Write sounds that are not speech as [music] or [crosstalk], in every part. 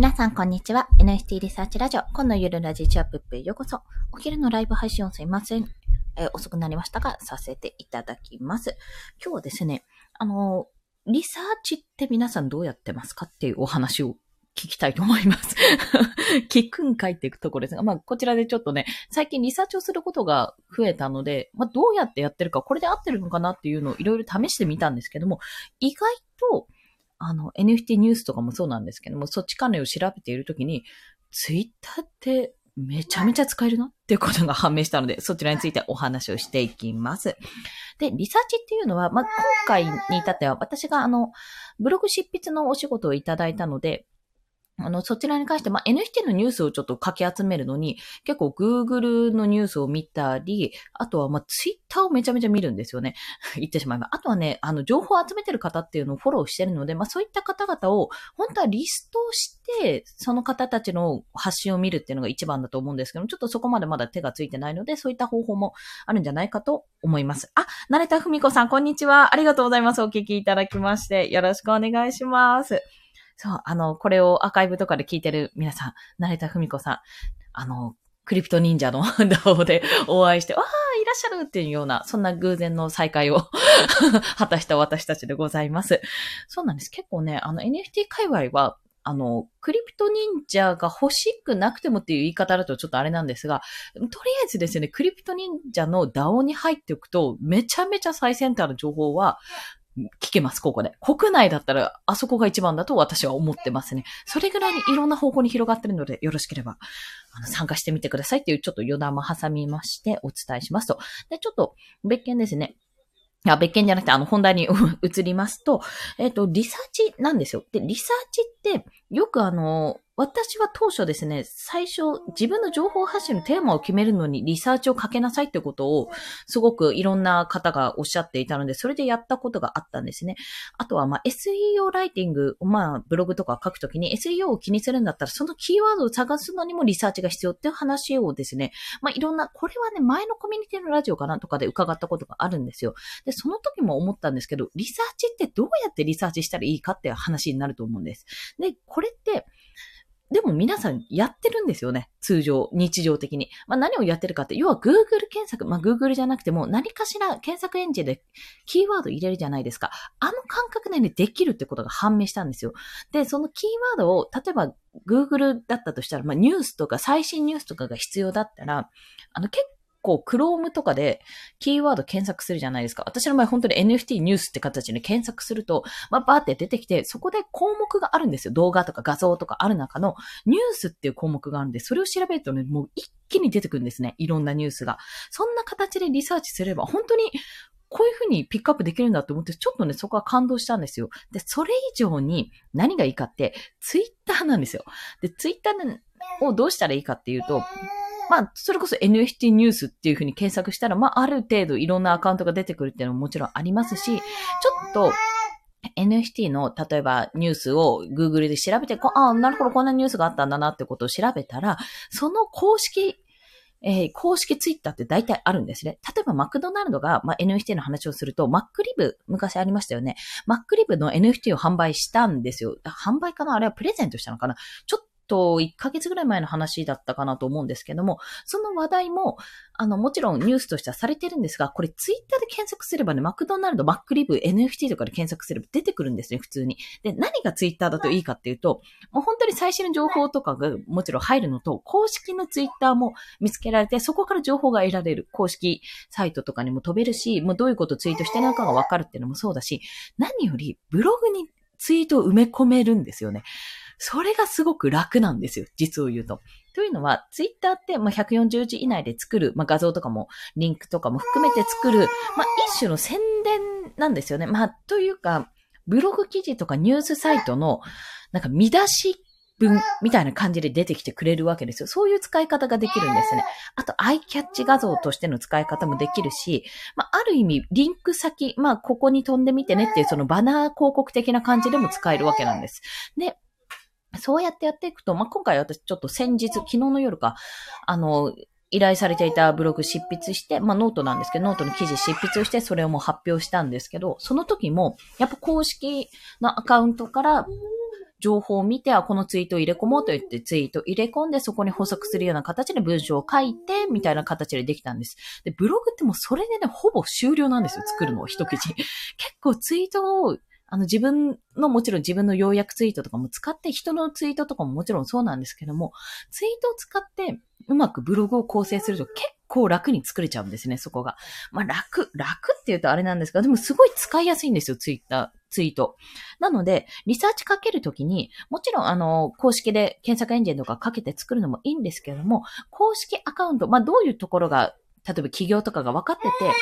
皆さん、こんにちは。NST リサーチラジオ、今のゆるラジチアップへようこそ。お昼のライブ配信をすいません。えー、遅くなりましたが、させていただきます。今日はですね、あのー、リサーチって皆さんどうやってますかっていうお話を聞きたいと思います。[laughs] 聞くんかいていくところですが、まあ、こちらでちょっとね、最近リサーチをすることが増えたので、まあ、どうやってやってるか、これで合ってるのかなっていうのをいろいろ試してみたんですけども、意外と、あの、NFT ニュースとかもそうなんですけども、そっち関連を調べているときに、ツイッターってめちゃめちゃ使えるなっていうことが判明したので、そちらについてお話をしていきます。で、リサーチっていうのは、まあ、今回に至っては、私があの、ブログ執筆のお仕事をいただいたので、あの、そちらに関して、まあ、NFT のニュースをちょっとかき集めるのに、結構 Google のニュースを見たり、あとは、ま、Twitter をめちゃめちゃ見るんですよね。[laughs] 言ってしまえば。あとはね、あの、情報を集めてる方っていうのをフォローしてるので、まあ、そういった方々を、本当はリストして、その方たちの発信を見るっていうのが一番だと思うんですけどちょっとそこまでまだ手がついてないので、そういった方法もあるんじゃないかと思います。あ、慣れたふみこさん、こんにちは。ありがとうございます。お聞きいただきまして。よろしくお願いします。そう、あの、これをアーカイブとかで聞いてる皆さん、成田文子さん、あの、クリプト忍者の動でお会いして、わあ、いらっしゃるっていうような、そんな偶然の再会を [laughs] 果たした私たちでございます。そうなんです。結構ね、あの NFT 界隈は、あの、クリプト忍者が欲しくなくてもっていう言い方だとちょっとあれなんですが、とりあえずですね、クリプト忍者の DAO に入っておくと、めちゃめちゃ最先端の情報は、聞けます、ここで。国内だったら、あそこが一番だと私は思ってますね。それぐらいにいろんな方向に広がってるので、よろしければ、あの、参加してみてくださいっていう、ちょっと余談も挟みまして、お伝えしますと。で、ちょっと、別件ですね。いや、別件じゃなくて、あの、本題に [laughs] 移りますと、えっ、と、リサーチなんですよ。で、リサーチって、よくあの、私は当初ですね、最初、自分の情報発信のテーマを決めるのにリサーチをかけなさいってことを、すごくいろんな方がおっしゃっていたので、それでやったことがあったんですね。あとは、まあ、SEO ライティング、まあ、ブログとか書くときに SEO を気にするんだったら、そのキーワードを探すのにもリサーチが必要っていう話をですね、まあ、いろんな、これはね、前のコミュニティのラジオかなとかで伺ったことがあるんですよ。で、その時も思ったんですけど、リサーチってどうやってリサーチしたらいいかっていう話になると思うんです。で、これって、でも皆さんやってるんですよね。通常、日常的に。まあ何をやってるかって、要は Google 検索、まあ Google じゃなくても何かしら検索エンジンでキーワード入れるじゃないですか。あの感覚内でできるってことが判明したんですよ。で、そのキーワードを、例えば Google だったとしたら、まあニュースとか最新ニュースとかが必要だったら、あの結構 Chrome とかでキーワード検索するじゃないですか。私の場合本当に NFT ニュースって形で検索すると、まあ、バーって出てきて、そこで項目があるんですよ。動画とか画像とかある中のニュースっていう項目があるんで、それを調べるとね、もう一気に出てくるんですね。いろんなニュースが。そんな形でリサーチすれば、本当にこういうふうにピックアップできるんだと思って、ちょっとね、そこは感動したんですよ。で、それ以上に何がいいかって、ツイッターなんですよ。で、ツイッターをどうしたらいいかっていうと、まあ、それこそ NFT ニュースっていうふうに検索したら、まあ、ある程度いろんなアカウントが出てくるっていうのももちろんありますし、ちょっと、NFT の、例えばニュースを Google で調べて、ああ、なるほど、こんなニュースがあったんだなってことを調べたら、その公式、えー、公式ツイッターって大体あるんですね。例えばマクドナルドが、まあ、NFT の話をすると、マックリブ、昔ありましたよね。マックリブの NFT を販売したんですよ。販売かな？あれはプレゼントしたのかな？ちょっと1ヶ月ぐらい前の話だったかなと思うんですけども、その話題も、あの、もちろんニュースとしてはされてるんですが、これツイッターで検索すればね、マクドナルド、マックリブ、NFT とかで検索すれば出てくるんですね、普通に。で、何がツイッターだといいかっていうと、もう本当に最新の情報とかがもちろん入るのと、公式のツイッターも見つけられて、そこから情報が得られる。公式サイトとかにも飛べるし、もうどういうことツイートしてるのかがわかるっていうのもそうだし、何よりブログにツイートを埋め込めるんですよね。それがすごく楽なんですよ。実を言うと。というのは、ツイッターって、まあ、140字以内で作る、まあ、画像とかも、リンクとかも含めて作る、まあ、一種の宣伝なんですよね。まあ、というか、ブログ記事とかニュースサイトの、なんか見出し文みたいな感じで出てきてくれるわけですよ。そういう使い方ができるんですね。あと、アイキャッチ画像としての使い方もできるし、まあ、ある意味、リンク先、まあ、ここに飛んでみてねっていう、そのバナー広告的な感じでも使えるわけなんです。で、そうやってやっていくと、まあ、今回私ちょっと先日、昨日の夜か、あの、依頼されていたブログ執筆して、まあノートなんですけど、ノートの記事執筆をして、それをもう発表したんですけど、その時も、やっぱ公式のアカウントから情報を見て、あ、このツイートを入れ込もうと言ってツイート入れ込んで、そこに補足するような形で文章を書いて、みたいな形でできたんです。で、ブログってもうそれでね、ほぼ終了なんですよ、作るのを一記事。[laughs] 結構ツイートをあの自分のもちろん自分の要約ツイートとかも使って人のツイートとかももちろんそうなんですけども、ツイートを使ってうまくブログを構成すると結構楽に作れちゃうんですね、そこが。まあ楽、楽って言うとあれなんですが、でもすごい使いやすいんですよ、ツイッター。ツイート。なので、リサーチかけるときに、もちろん、あの、公式で検索エンジンとかかけて作るのもいいんですけれども、公式アカウント、まあ、どういうところが、例えば企業とかが分かってて、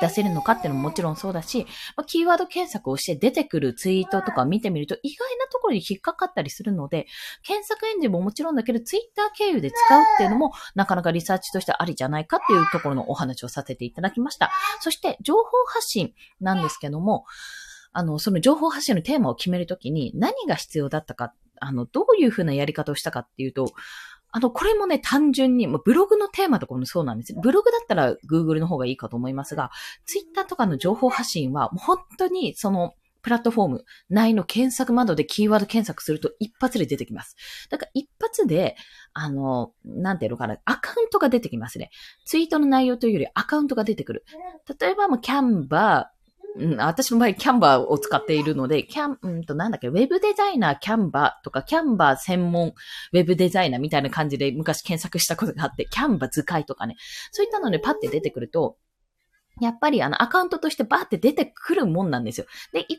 出せるのかっていうのももちろんそうだし、まあ、キーワード検索をして出てくるツイートとか見てみると意外なところに引っかかったりするので、検索エンジンももちろんだけど、ツイッター経由で使うっていうのもなかなかリサーチとしてありじゃないかっていうところのお話をさせていただきました。そして、情報発信なんですけども、あの、その情報発信のテーマを決めるときに何が必要だったか、あの、どういうふうなやり方をしたかっていうと、あの、これもね、単純に、ブログのテーマとかもそうなんです。ブログだったら Google の方がいいかと思いますが、Twitter とかの情報発信は、もう本当にその、プラットフォーム内の検索窓でキーワード検索すると一発で出てきます。だから一発で、あの、なんていうのかな、アカウントが出てきますね。ツイートの内容というよりアカウントが出てくる。例えば、もうキャンバー、うん、私の場合、キャンバーを使っているので、キャン、うんと、なんだっけ、ウェブデザイナーキャンバーとか、キャンバー専門ウェブデザイナーみたいな感じで昔検索したことがあって、キャンバー使いとかね、そういったのでパッて出てくると、やっぱりあのアカウントとしてバーって出てくるもんなんですよ。で、いっぱい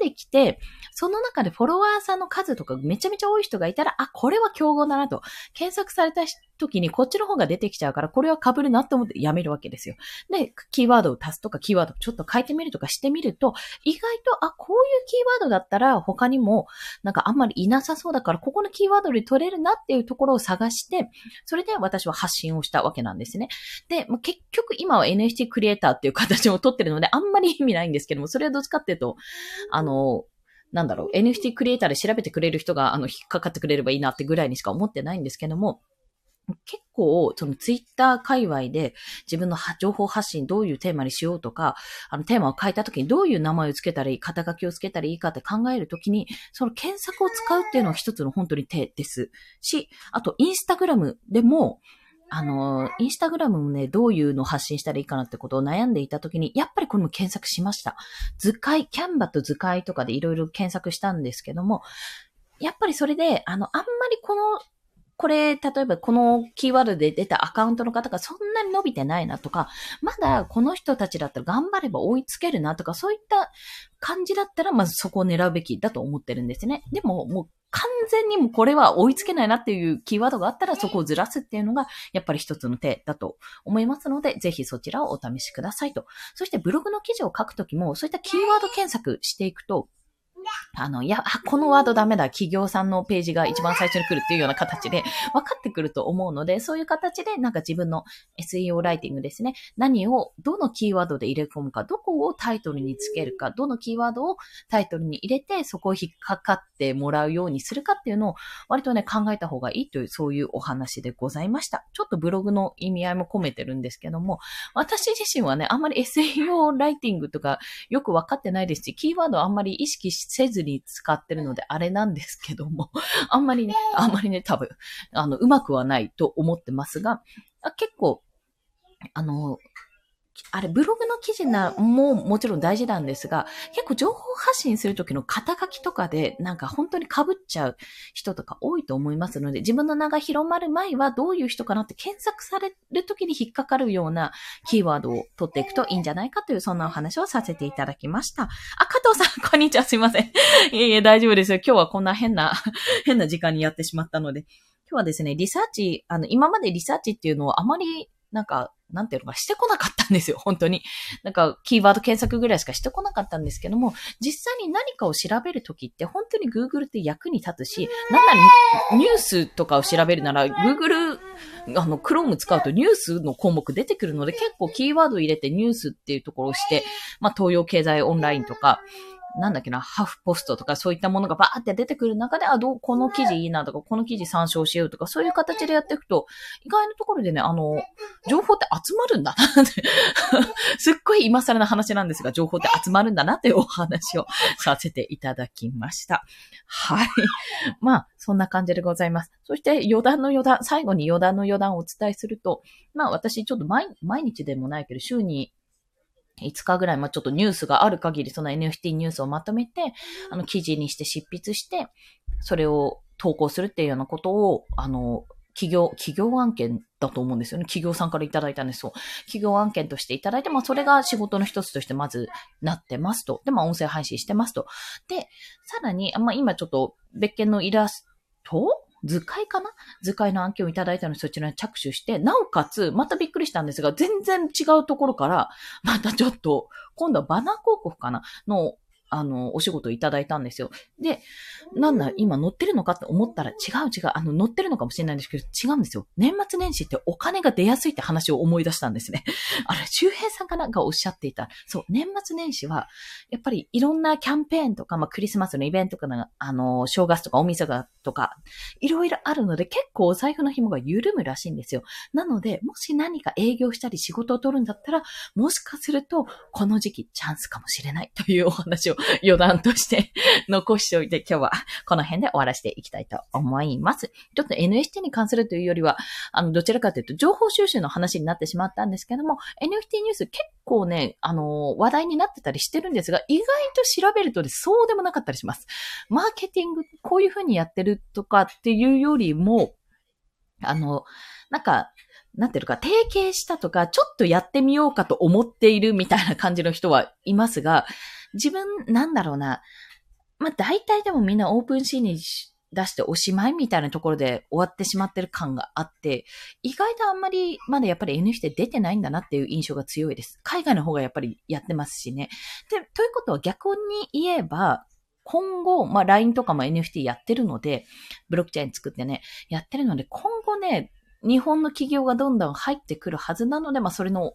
出てきて、その中でフォロワーさんの数とかめちゃめちゃ多い人がいたら、あ、これは競合だなと。検索された時にこっちの方が出てきちゃうから、これは被るなって思ってやめるわけですよ。で、キーワードを足すとか、キーワードをちょっと変えてみるとかしてみると、意外と、あ、こういうキーワードだったら他にも、なんかあんまりいなさそうだから、ここのキーワードで取れるなっていうところを探して、それで私は発信をしたわけなんですね。で、結局今は NFT クリエイターっていう形を取ってるので、あんまり意味ないんですけども、それはどっちかっていうと、あの、なんだろう、NFT クリエイターで調べてくれる人が、あの、引っかかってくれればいいなってぐらいにしか思ってないんですけども、結構、そのツイッター界隈で自分の情報発信どういうテーマにしようとか、あのテーマを変えた時にどういう名前をつけたらいい、肩書きをつけたらいいかって考えるときに、その検索を使うっていうのは一つの本当に手ですし、あとインスタグラムでも、あの、インスタグラムもね、どういうのを発信したらいいかなってことを悩んでいたときに、やっぱりこれも検索しました。図解、キャンバと図解とかでいろいろ検索したんですけども、やっぱりそれで、あの、あんまりこのこれ、例えばこのキーワードで出たアカウントの方がそんなに伸びてないなとか、まだこの人たちだったら頑張れば追いつけるなとか、そういった感じだったら、まずそこを狙うべきだと思ってるんですね。でも、もう完全にもこれは追いつけないなっていうキーワードがあったら、そこをずらすっていうのが、やっぱり一つの手だと思いますので、ぜひそちらをお試しくださいと。そしてブログの記事を書くときも、そういったキーワード検索していくと、あの、いや、このワードダメだ、企業さんのページが一番最初に来るっていうような形で分かってくると思うので、そういう形でなんか自分の SEO ライティングですね。何を、どのキーワードで入れ込むか、どこをタイトルにつけるか、どのキーワードをタイトルに入れて、そこを引っかかってもらうようにするかっていうのを割とね、考えた方がいいという、そういうお話でございました。ちょっとブログの意味合いも込めてるんですけども、私自身はね、あんまり SEO ライティングとかよく分かってないですし、キーワードあんまり意識せずに使ってるのであれなんですけども、[laughs] あんまりね、あんまりね、多分、あの、うまくはないと思ってますが、結構、あの、あれ、ブログの記事な、ももちろん大事なんですが、結構情報発信するときの肩書きとかで、なんか本当に被っちゃう人とか多いと思いますので、自分の名が広まる前はどういう人かなって検索されるときに引っかかるようなキーワードを取っていくといいんじゃないかという、そんなお話をさせていただきました。あ、加藤さん、[laughs] こんにちは。すいません。[laughs] いえいえ、大丈夫ですよ。今日はこんな変な、[laughs] 変な時間にやってしまったので。今日はですね、リサーチ、あの、今までリサーチっていうのをあまり、なんか、なんていうのか、してこなかったんですよ、[laughs] 本当に。なんか、キーワード検索ぐらいしかしてこなかったんですけども、実際に何かを調べるときって、本当に Google って役に立つし、なんならニュースとかを調べるなら、Google、あの、Chrome 使うとニュースの項目出てくるので、結構キーワード入れてニュースっていうところをして、まあ、東洋経済オンラインとか、なんだっけな、ハフポストとかそういったものがバーって出てくる中で、あ、どう、この記事いいなとか、この記事参照しようとか、そういう形でやっていくと、意外なところでね、あの、情報って集まるんだなって [laughs] すっごい今更な話なんですが、情報って集まるんだなっていうお話をさせていただきました。はい。まあ、そんな感じでございます。そして余談の余談、最後に余談の余談をお伝えすると、まあ私ちょっと毎日でもないけど、週に5日ぐらい、まあ、ちょっとニュースがある限り、その NFT ニュースをまとめて、あの、記事にして執筆して、それを投稿するっていうようなことを、あの、企業、企業案件だと思うんですよね。企業さんからいただいたんですよ。企業案件としていただいて、まあ、それが仕事の一つとしてまずなってますと。で、まあ、音声配信してますと。で、さらに、まあ、今ちょっと別件のイラスト図解かな？図解の案件をいただいたのでそちらに着手して、なおかつ、またびっくりしたんですが、全然違うところから、またちょっと、今度はバナー広告かな？のあの、お仕事いただいたんですよ。で、なんだ、今乗ってるのかって思ったら違う違う、あの、乗ってるのかもしれないんですけど、違うんですよ。年末年始ってお金が出やすいって話を思い出したんですね。[laughs] あれ、周平さんかなんかおっしゃっていた。そう、年末年始は、やっぱりいろんなキャンペーンとか、まあ、クリスマスのイベントとか、あの、正月とかお店とか、いろいろあるので、結構お財布の紐が緩むらしいんですよ。なので、もし何か営業したり仕事を取るんだったら、もしかすると、この時期チャンスかもしれないというお話を [laughs] 余談として [laughs] 残しておいて今日はこの辺で終わらせていきたいと思います。ちょっと NFT に関するというよりは、あの、どちらかというと情報収集の話になってしまったんですけども、NFT ニュース結構ね、あの、話題になってたりしてるんですが、意外と調べると、ね、そうでもなかったりします。マーケティング、こういう風にやってるとかっていうよりも、あの、なんか、なんていうか、提携したとか、ちょっとやってみようかと思っているみたいな感じの人はいますが、自分、なんだろうな。まあ、大体でもみんなオープンシーンに出しておしまいみたいなところで終わってしまってる感があって、意外とあんまりまだやっぱり NFT 出てないんだなっていう印象が強いです。海外の方がやっぱりやってますしね。で、ということは逆に言えば、今後、まあ LINE とかも NFT やってるので、ブロックチェーン作ってね、やってるので、今後ね、日本の企業がどんどん入ってくるはずなので、まあそれの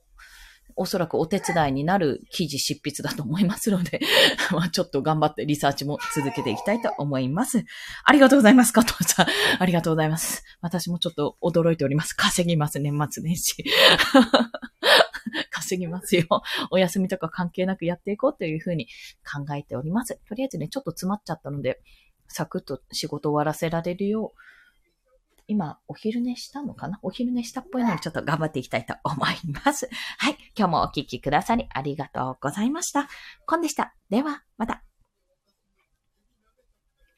おそらくお手伝いになる記事執筆だと思いますので [laughs] まあちょっと頑張ってリサーチも続けていきたいと思います。ありがとうございます、加藤さん。[laughs] ありがとうございます。私もちょっと驚いております。稼ぎます、年末年始。[laughs] 稼ぎますよ。お休みとか関係なくやっていこうというふうに考えております。とりあえずね、ちょっと詰まっちゃったので、サクッと仕事終わらせられるよう、今、お昼寝したのかな？お昼寝したっぽいので、ちょっと頑張っていきたいと思います。はい。今日もお聞きくださりありがとうございました。コンでした。では、また。